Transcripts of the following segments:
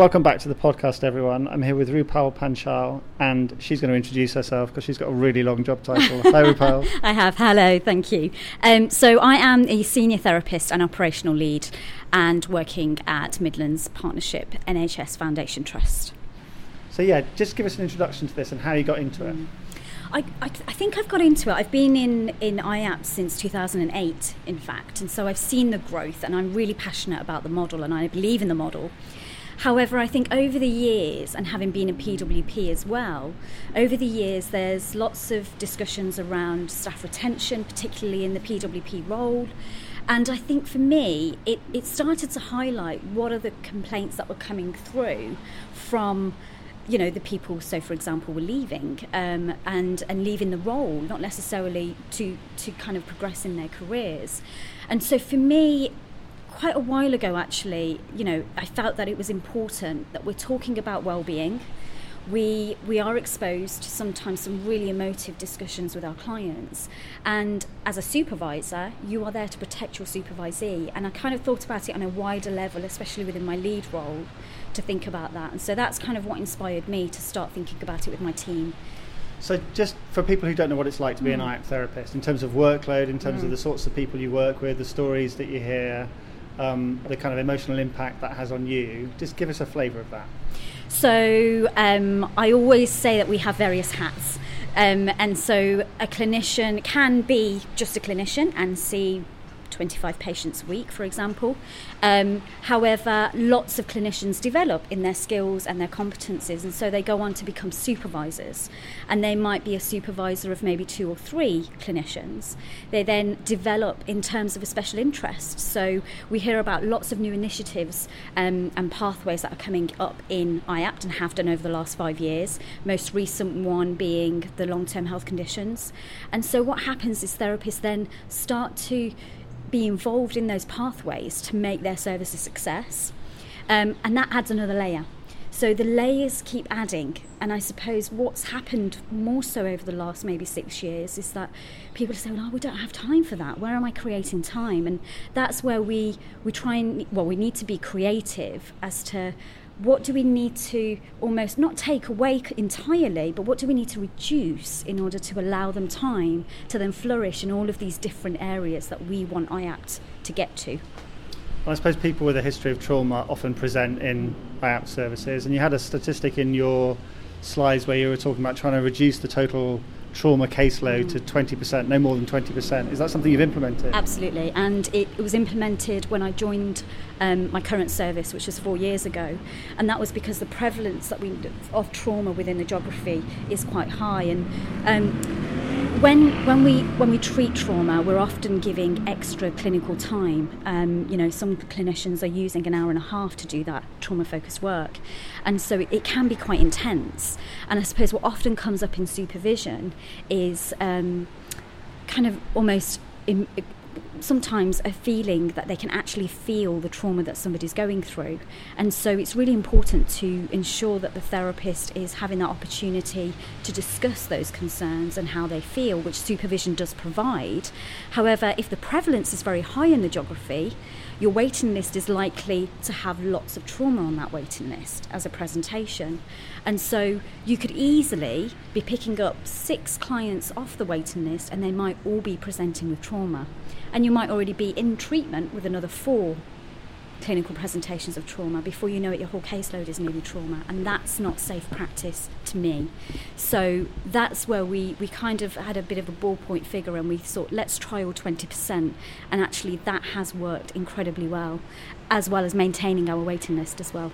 Welcome back to the podcast, everyone. I'm here with Rupal Panchal, and she's going to introduce herself because she's got a really long job title. Hi, Rupal. I have. Hello, thank you. Um, so, I am a senior therapist and operational lead, and working at Midlands Partnership NHS Foundation Trust. So, yeah, just give us an introduction to this and how you got into it. I, I, I, think I've got into it. I've been in, in IAPT since 2008, in fact, and so I've seen the growth, and I'm really passionate about the model, and I believe in the model. However, I think over the years, and having been a PWP as well, over the years there's lots of discussions around staff retention, particularly in the PWP role. And I think for me, it, it started to highlight what are the complaints that were coming through from you know the people so for example were leaving um, and and leaving the role not necessarily to to kind of progress in their careers and so for me quite a while ago, actually, you know, I felt that it was important that we're talking about well-being. We we are exposed to sometimes some really emotive discussions with our clients, and as a supervisor, you are there to protect your supervisee. And I kind of thought about it on a wider level, especially within my lead role, to think about that. And so that's kind of what inspired me to start thinking about it with my team. So, just for people who don't know what it's like to be mm. an IAP therapist, in terms of workload, in terms mm. of the sorts of people you work with, the stories that you hear, um, the kind of emotional impact that has on you. Just give us a flavour of that. So um, I always say that we have various hats. Um, and so a clinician can be just a clinician and see 25 patients a week, for example. Um, however, lots of clinicians develop in their skills and their competencies, and so they go on to become supervisors. And they might be a supervisor of maybe two or three clinicians. They then develop in terms of a special interest. So we hear about lots of new initiatives um, and pathways that are coming up in IAPT and have done over the last five years. Most recent one being the long term health conditions. And so what happens is therapists then start to be involved in those pathways to make their service a success. Um, and that adds another layer. So the layers keep adding, and I suppose what's happened more so over the last maybe six years is that people are saying, "Oh, we don't have time for that. Where am I creating time?" And that's where we we try and well, we need to be creative as to what do we need to almost not take away entirely, but what do we need to reduce in order to allow them time to then flourish in all of these different areas that we want IAPT to get to? I suppose people with a history of trauma often present in IAPT services, and you had a statistic in your slides where you were talking about trying to reduce the total trauma caseload to 20%, no more than 20%. Is that something you've implemented? Absolutely, and it, it was implemented when I joined um, my current service, which was four years ago, and that was because the prevalence that we of trauma within the geography is quite high, and um, when when we when we treat trauma, we're often giving extra clinical time. Um, you know, some clinicians are using an hour and a half to do that trauma focused work, and so it, it, can be quite intense. And I suppose what often comes up in supervision is um, kind of almost. In, sometimes a feeling that they can actually feel the trauma that somebody's going through. And so it's really important to ensure that the therapist is having that opportunity to discuss those concerns and how they feel, which supervision does provide. However, if the prevalence is very high in the geography, your waiting list is likely to have lots of trauma on that waiting list as a presentation. And so you could easily be picking up six clients off the waiting list and they might all be presenting with trauma and you might already be in treatment with another four clinical presentations of trauma. Before you know it, your whole caseload is nearly trauma, and that's not safe practice to me. So that's where we, we kind of had a bit of a ballpoint figure, and we thought, let's trial 20%. And actually, that has worked incredibly well, as well as maintaining our waiting list as well.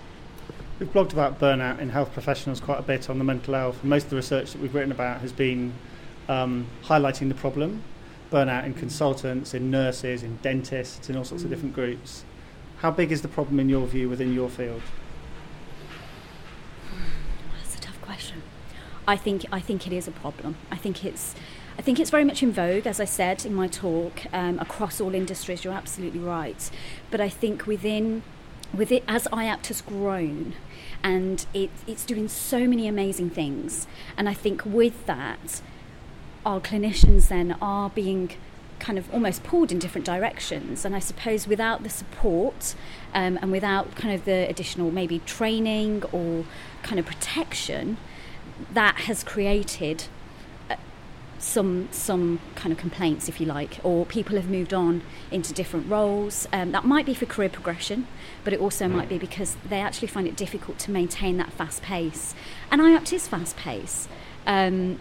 We've blogged about burnout in health professionals quite a bit on the Mental Elf. Most of the research that we've written about has been um, highlighting the problem burnout in consultants, in nurses, in dentists, in all sorts mm. of different groups. How big is the problem in your view within your field? That's a tough question. I think I think it is a problem. I think it's I think it's very much in vogue, as I said in my talk, um, across all industries. You're absolutely right, but I think within with it as IAPT has grown, and it, it's doing so many amazing things, and I think with that our clinicians then are being kind of almost pulled in different directions. And I suppose without the support um, and without kind of the additional maybe training or kind of protection, that has created uh, some some kind of complaints, if you like, or people have moved on into different roles. Um, that might be for career progression, but it also might be because they actually find it difficult to maintain that fast pace. And IAPT is fast pace. Um,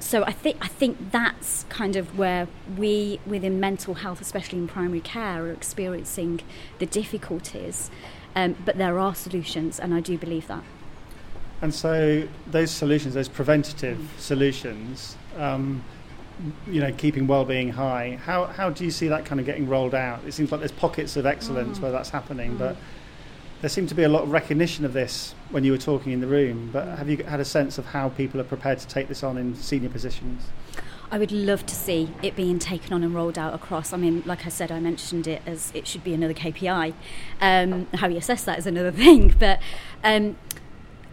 so I think I think that's kind of where we within mental health, especially in primary care, are experiencing the difficulties. Um, but there are solutions, and I do believe that. And so those solutions, those preventative solutions, um, you know, keeping well-being high. How how do you see that kind of getting rolled out? It seems like there's pockets of excellence Mm. where that's happening, Mm. but there seemed to be a lot of recognition of this when you were talking in the room. But have you had a sense of how people are prepared to take this on in senior positions? I would love to see it being taken on and rolled out across. I mean, like I said, I mentioned it as it should be another KPI. Um, how you assess that is another thing. But um,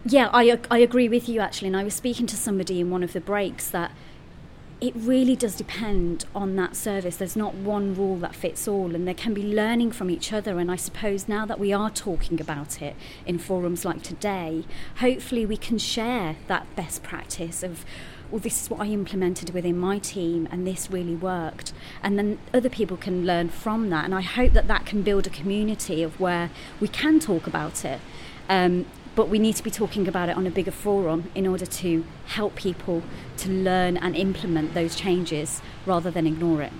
yeah, I, I agree with you actually. And I was speaking to somebody in one of the breaks that it really does depend on that service. There's not one rule that fits all, and there can be learning from each other. And I suppose now that we are talking about it in forums like today, hopefully we can share that best practice of, well, this is what I implemented within my team, and this really worked. And then other people can learn from that. And I hope that that can build a community of where we can talk about it. Um, but we need to be talking about it on a bigger forum in order to help people to learn and implement those changes rather than ignore it.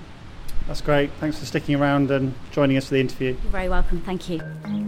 That's great. Thanks for sticking around and joining us for the interview. You're very welcome. Thank you.